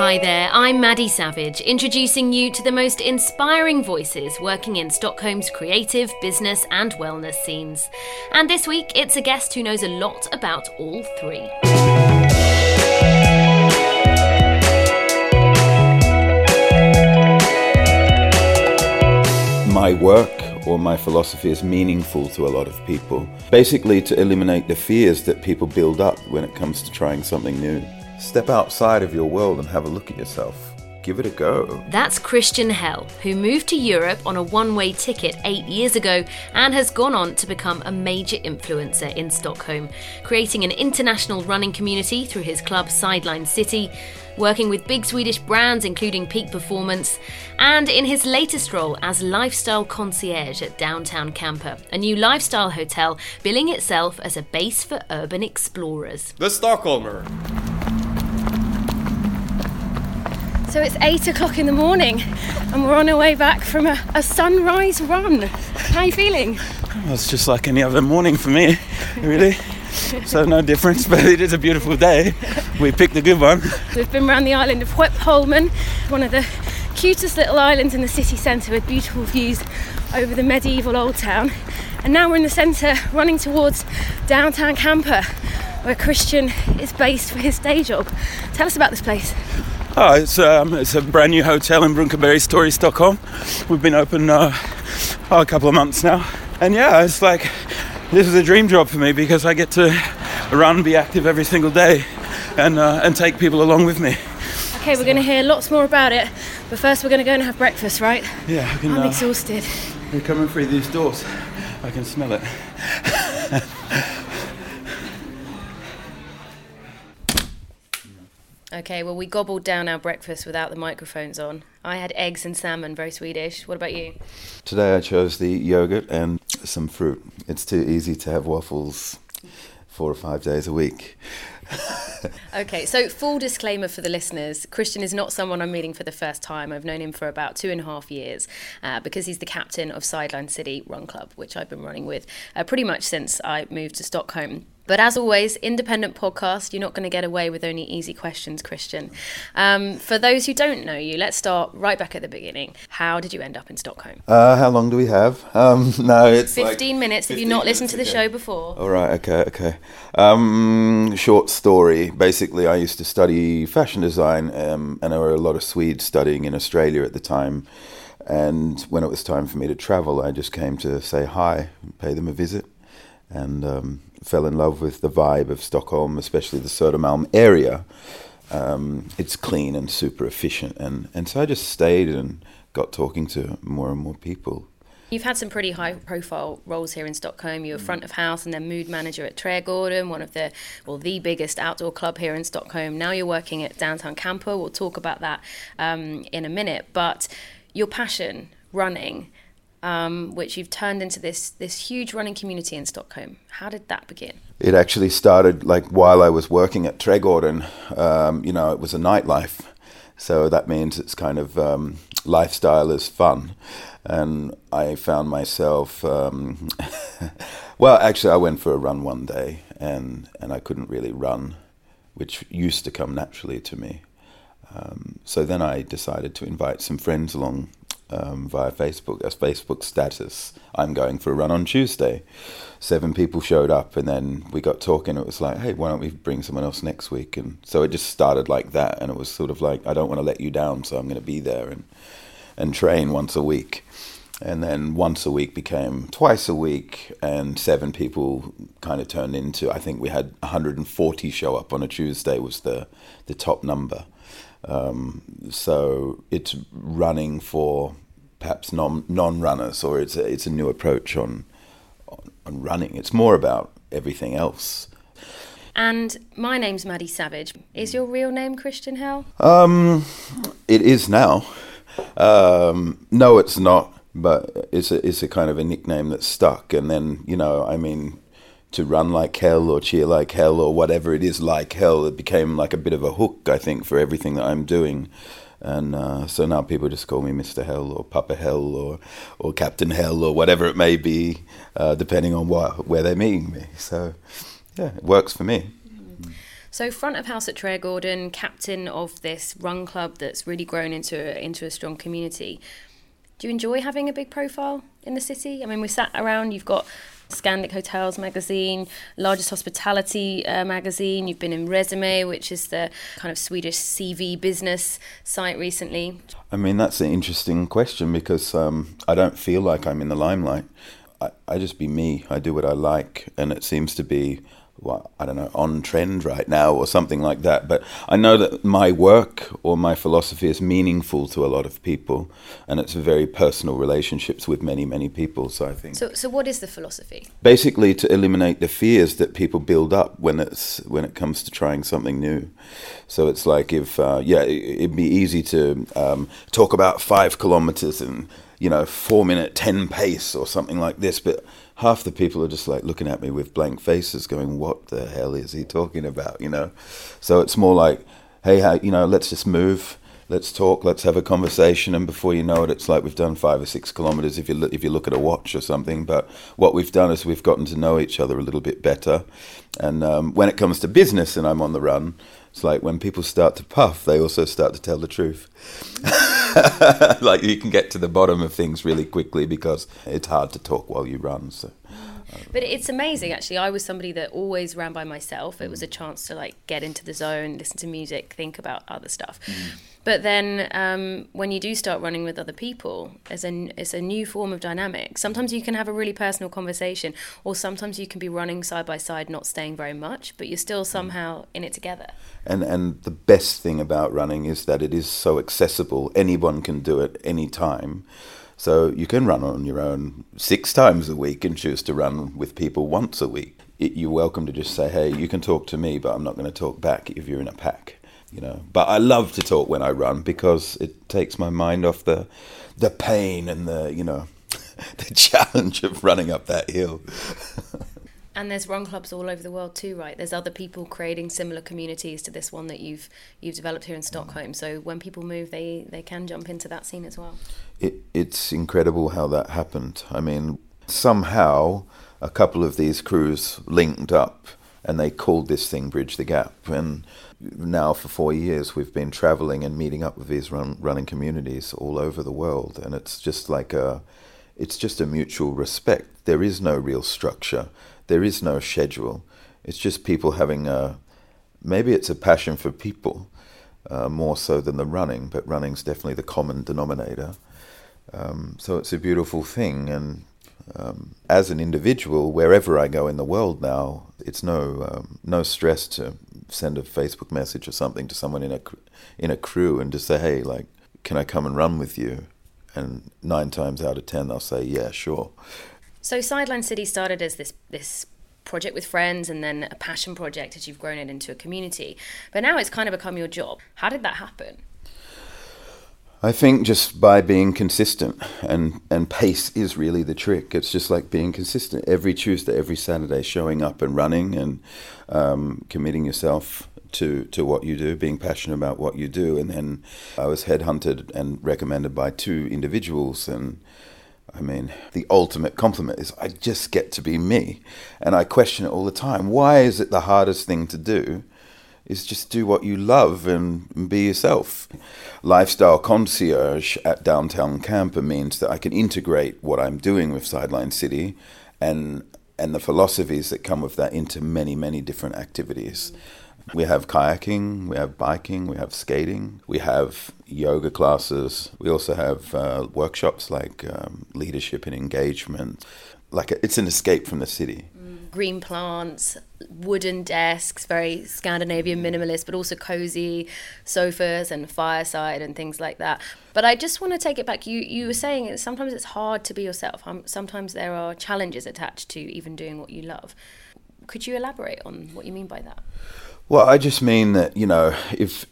Hi there, I'm Maddie Savage, introducing you to the most inspiring voices working in Stockholm's creative, business, and wellness scenes. And this week, it's a guest who knows a lot about all three. My work or my philosophy is meaningful to a lot of people. Basically, to eliminate the fears that people build up when it comes to trying something new. Step outside of your world and have a look at yourself. Give it a go. That's Kristian Hell, who moved to Europe on a one way ticket eight years ago and has gone on to become a major influencer in Stockholm, creating an international running community through his club Sideline City, working with big Swedish brands including Peak Performance, and in his latest role as lifestyle concierge at Downtown Camper, a new lifestyle hotel billing itself as a base for urban explorers. The Stockholmer. So it's eight o'clock in the morning, and we're on our way back from a, a sunrise run. How are you feeling? Well, it's just like any other morning for me, really. so no difference, but it is a beautiful day. We picked a good one. We've been around the island of Skeppsholmen, one of the cutest little islands in the city centre with beautiful views over the medieval old town. And now we're in the centre running towards downtown Camper, where Kristian is based for his day job. Tell us about this place. Oh, it's, um, it's a brand new hotel in Brunkebergstorg, Stockholm. We've been open uh, oh, a couple of months now. And yeah, it's like this is a dream job for me because I get to run, be active every single day, and, uh, and take people along with me. Okay, we're going to hear lots more about it, but first we're going to go and have breakfast, right? Yeah, I I'm uh, exhausted. You're coming through these doors. I can smell it. Okay, well, we gobbled down our breakfast without the microphones on. I had eggs and salmon, very Swedish. What about you? Today I chose the yogurt and some fruit. It's too easy to have waffles four or five days a week. Okay, so full disclaimer for the listeners Kristian is not someone I'm meeting for the first time. I've known him for about two and a half years uh, because he's the captain of Sideline City Run Club, which I've been running with uh, pretty much since I moved to Stockholm. But as always, independent podcast, you're not going to get away with only easy questions, Kristian. Um, for those who don't know you, let's start right back at the beginning. How did you end up in Stockholm? Uh, how long do we have? Um, no, it's like 15 minutes. Have you 15 not listened to the okay. show before? All right, okay, okay. Um, short story. Basically, I used to study fashion design, um, and there were a lot of Swedes studying in Australia at the time. And when it was time for me to travel, I just came to say hi, pay them a visit, and um, fell in love with the vibe of Stockholm, especially the Södermalm area. Um, it's clean and super efficient, and, and so I just stayed and got talking to more and more people. You've had some pretty high profile roles here in Stockholm. You were front of house and then mood manager at Trädgården, one of the, well, the biggest outdoor club here in Stockholm. Now you're working at Downtown Camper. We'll talk about that um, in a minute. But your passion, running, um, which you've turned into this, this huge running community in Stockholm. How did that begin? It actually started like while I was working at Trädgården. Um, you know, it was a nightlife, so that means it's kind of um, lifestyle is fun, and I found myself. Um, well, actually, I went for a run one day, and and I couldn't really run, which used to come naturally to me. Um, so then I decided to invite some friends along um, via Facebook as Facebook status. I'm going for a run on Tuesday. Seven people showed up, and then we got talking. It was like, hey, why don't we bring someone else next week? And so it just started like that, and it was sort of like, I don't want to let you down, so I'm going to be there and and train once a week. And then once a week became twice a week, and seven people kind of turned into. I think we had 140 show up on a Tuesday was the the top number. Um, so it's running for perhaps non non runners, or it's a, it's a new approach on, on on running. It's more about everything else. And my name's Maddie Savage. Is your real name Kristian Hell? Um, it is now. Um, no, it's not. But it's a it's a kind of a nickname that's stuck. And then you know, I mean, to run like hell or cheer like hell or whatever it is like hell, it became like a bit of a hook, I think, for everything that I'm doing. And uh, so now people just call me Mr. Hell or Papa Hell or, or Captain Hell or whatever it may be, uh, depending on what where they're meeting me. So yeah, it works for me. So, front of house at Trädgården, captain of this run club that's really grown into into a strong community. Do you enjoy having a big profile in the city? I mean, we sat around. You've got Scandic Hotels magazine, largest hospitality uh, magazine. You've been in Resumé, which is the kind of Swedish CV business site recently. I mean, that's an interesting question because um, I don't feel like I'm in the limelight. I, I just be me. I do what I like, and it seems to be well, I don't know, on trend right now or something like that. But I know that my work or my philosophy is meaningful to a lot of people, and it's very personal relationships with many, many people. So I think. So, so what is the philosophy? Basically, to eliminate the fears that people build up when it's when it comes to trying something new. So it's like if uh, yeah, it, would be easy to um, talk about five kilometers and you know four minute ten pace or something like this, but half the people are just like looking at me with blank faces, going, "What the hell is he talking about?" You know. So it's more like, "Hey, how, you know, let's just move." Let's talk. Let's have a conversation, and before you know it, it's like we've done five or six kilometers. If you look, if you look at a watch or something, but what we've done is we've gotten to know each other a little bit better. And um, when it comes to business, and I'm on the run, it's like when people start to puff, they also start to tell the truth. like you can get to the bottom of things really quickly because it's hard to talk while you run. So. But it's amazing, actually. I was somebody that always ran by myself. It was a chance to like get into the zone, listen to music, think about other stuff. Mm. But then um, when you do start running with other people, it's a, it's a new form of dynamic. Sometimes you can have a really personal conversation, or sometimes you can be running side by side, not staying very much, but you're still somehow in it together. And, and the best thing about running is that it is so accessible. Anyone can do it anytime. So you can run on your own six times a week and choose to run with people once a week. It, you're welcome to just say, hey, you can talk to me, but I'm not going to talk back if you're in a pack you know. But I love to talk when I run because it takes my mind off the the pain and the you know the challenge of running up that hill. and there's run clubs all over the world too, right? There's other people creating similar communities to this one that you've you've developed here in Stockholm. So when people move, they they can jump into that scene as well. It, it's incredible how that happened. I mean, somehow a couple of these crews linked up and they called this thing Bridge the Gap. And now for four years we've been traveling and meeting up with these run, running communities all over the world, and it's just like a, it's just a mutual respect. There is no real structure. There is no schedule. It's just people having a, maybe it's a passion for people, uh, more so than the running, but running's definitely the common denominator. Um, so it's a beautiful thing, and um, as an individual, wherever I go in the world now, it's no um, no stress to send a Facebook message or something to someone in a in a crew and just say, "Hey, like, can I come and run with you?" And nine times out of ten, they'll say, "Yeah, sure." So, Sideline City started as this this project with friends and then a passion project as you've grown it into a community. But now it's kind of become your job. How did that happen? I think just by being consistent and, and pace is really the trick. It's just like being consistent every Tuesday, every Saturday, showing up and running and um, committing yourself to, to what you do, being passionate about what you do. And then I was headhunted and recommended by two individuals. And I mean, the ultimate compliment is I just get to be me. And I question it all the time. Why is it the hardest thing to do? is just do what you love and, be yourself. Lifestyle concierge at downtown Camper means that I can integrate what I'm doing with Sideline City and and the philosophies that come with that into many many different activities. We have kayaking, we have biking, we have skating, we have yoga classes. We also have uh, workshops like um, leadership and engagement. Like a, it's an escape from the city green plants, wooden desks, very Scandinavian minimalist, but also cozy sofas and fireside and things like that. But I just want to take it back. You you were saying sometimes it's hard to be yourself. Um, sometimes there are challenges attached to even doing what you love. Could you elaborate on what you mean by that? Well, I just mean that you know if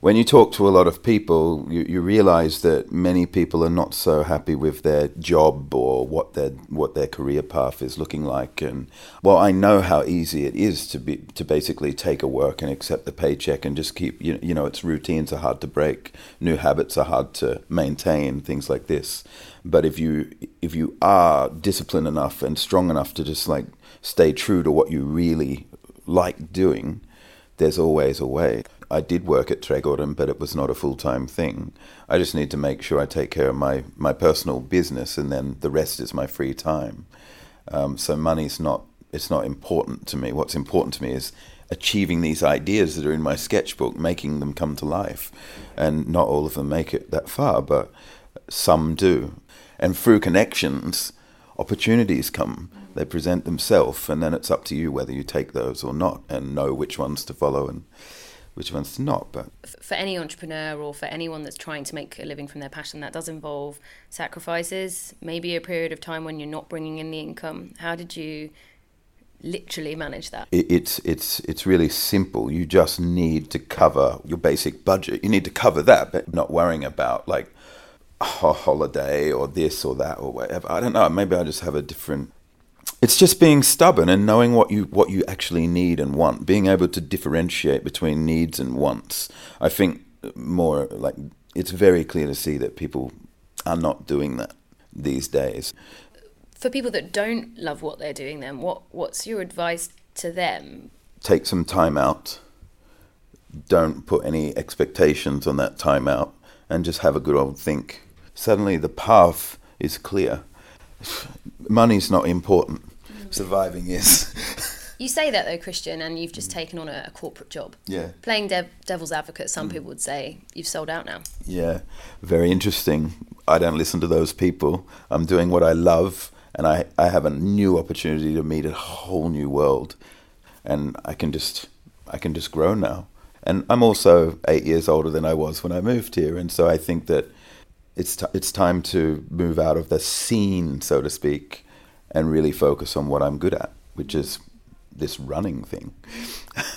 when you talk to a lot of people, you, you realize that many people are not so happy with their job or what their what their career path is looking like. And well, I know how easy it is to be to basically take a work and accept the paycheck and just keep you, you know its routines are hard to break, new habits are hard to maintain, things like this. But if you if you are disciplined enough and strong enough to just like stay true to what you really like doing there's always a way. I did work at Trädgården, but it was not a full time thing. I just need to make sure I take care of my, my personal business, and then the rest is my free time. Um, so money's not it's not important to me. What's important to me is achieving these ideas that are in my sketchbook, making them come to life. And not all of them make it that far, but some do. And through connections, opportunities come. They present themselves, and then it's up to you whether you take those or not, and know which ones to follow and which ones to not. But for any entrepreneur or for anyone that's trying to make a living from their passion, that does involve sacrifices. Maybe a period of time when you're not bringing in the income. How did you literally manage that? It's it's it's really simple. You just need to cover your basic budget. You need to cover that, but not worrying about like a holiday or this or that or whatever. I don't know. Maybe I just have a different. It's just being stubborn and knowing what you what you actually need and want. Being able to differentiate between needs and wants. I think more like it's very clear to see that people are not doing that these days for people that don't love what they're doing, then what what's your advice to them? Take some time out. Don't put any expectations on that time out, and just have a good old think. Suddenly, the path is clear. Money's not important. Mm. Surviving is. You say that though, Kristian, and you've just taken on a, a corporate job. Yeah. Playing de- devil's advocate, some mm. people would say you've sold out now. Yeah, very interesting. I don't listen to those people. I'm doing what I love and I, I have a new opportunity to meet a whole new world and I can just I can just grow now. And I'm also eight years older than I was when I moved here, and so I think that it's t- it's time to move out of the scene, so to speak, and really focus on what I'm good at, which is this running thing.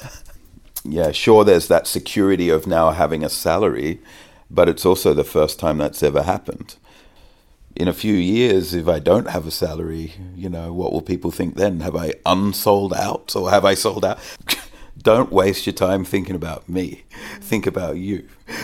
yeah, sure, there's that security of now having a salary, but it's also the first time that's ever happened in a few years, if I don't have a salary, you know, what will people think then? Have I unsold out or have I sold out? don't waste your time thinking about me. Think about you.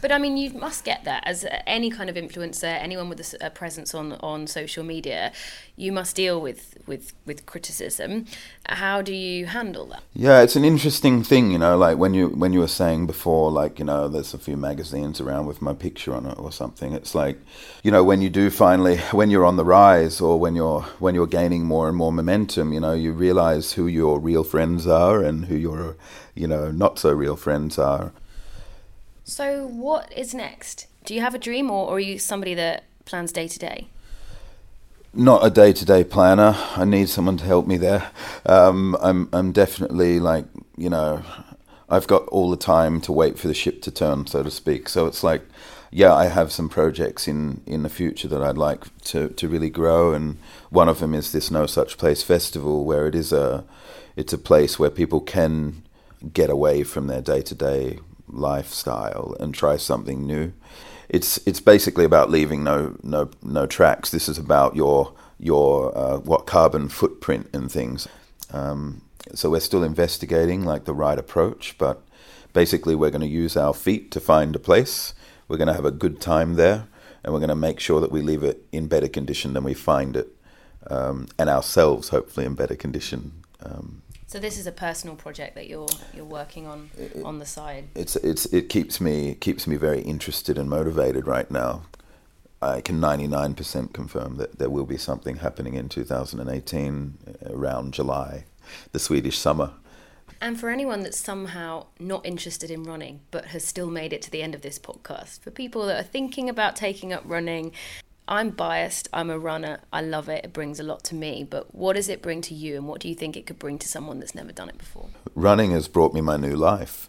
But I mean, you must get that as any kind of influencer, anyone with a, presence on on social media, you must deal with with with criticism. How do you handle that? Yeah, it's an interesting thing, you know. Like when you when you were saying before, like you know, there's a few magazines around with my picture on it or something. It's like, you know, when you do finally, when you're on the rise or when you're when you're gaining more and more momentum, you know, you realize who your real friends are and who your, you know, not so real friends are. So, what is next? Do you have a dream, or, or are you somebody that plans day to day? Not a day to day planner. I need someone to help me there. Um, I'm I'm definitely like you know, I've got all the time to wait for the ship to turn, so to speak. So it's like, yeah, I have some projects in in the future that I'd like to to really grow, and one of them is this No Such Place festival, where it is a it's a place where people can get away from their day to day lifestyle and try something new. It's it's basically about leaving no no no tracks. This is about your your uh, what carbon footprint and things. Um, so we're still investigating like the right approach, but basically we're going to use our feet to find a place. We're going to have a good time there, and we're going to make sure that we leave it in better condition than we find it, um, and ourselves hopefully in better condition. Um, so this is a personal project that you're you're working on it, on the side. It's it's it keeps me keeps me very interested and motivated right now. I can 99% confirm that there will be something happening in 2018 uh, around July, the Swedish summer. And for anyone that's somehow not interested in running but has still made it to the end of this podcast, for people that are thinking about taking up running, I'm biased. I'm a runner. I love it. It brings a lot to me. But what does it bring to you, and what do you think it could bring to someone that's never done it before? Running has brought me my new life.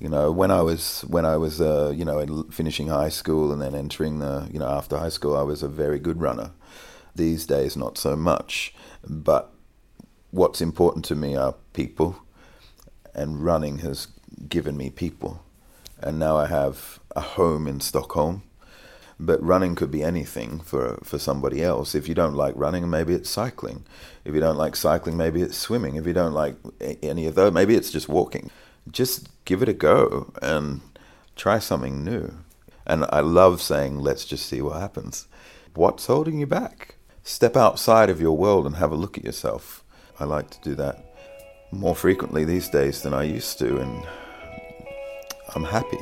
You know, when I was when I was uh, you know finishing high school and then entering the you know after high school, I was a very good runner. These days, not so much. But what's important to me are people, and running has given me people. And now I have a home in Stockholm but running could be anything for for somebody else. If you don't like running, maybe it's cycling. If you don't like cycling, maybe it's swimming. If you don't like any of those, maybe it's just walking. Just give it a go and try something new. And I love saying, let's just see what happens. What's holding you back? Step outside of your world and have a look at yourself. I like to do that. more frequently these days than I used to, and I'm happy.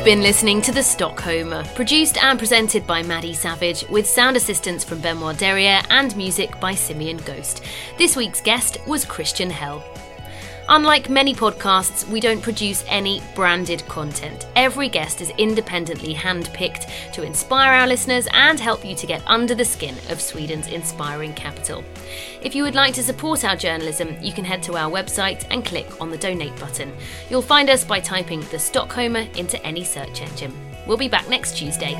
You've been listening to The Stockholmer, produced and presented by Maddie Savage, with sound assistance from Benoit Derriere and music by Simeon Ghost. This week's guest was Kristian Hell. Unlike many podcasts, we don't produce any branded content. Every guest is independently handpicked to inspire our listeners and help you to get under the skin of Sweden's inspiring capital. If you would like to support our journalism, you can head to our website and click on the donate button. You'll find us by typing the Stockholmer into any search engine. We'll be back next Tuesday.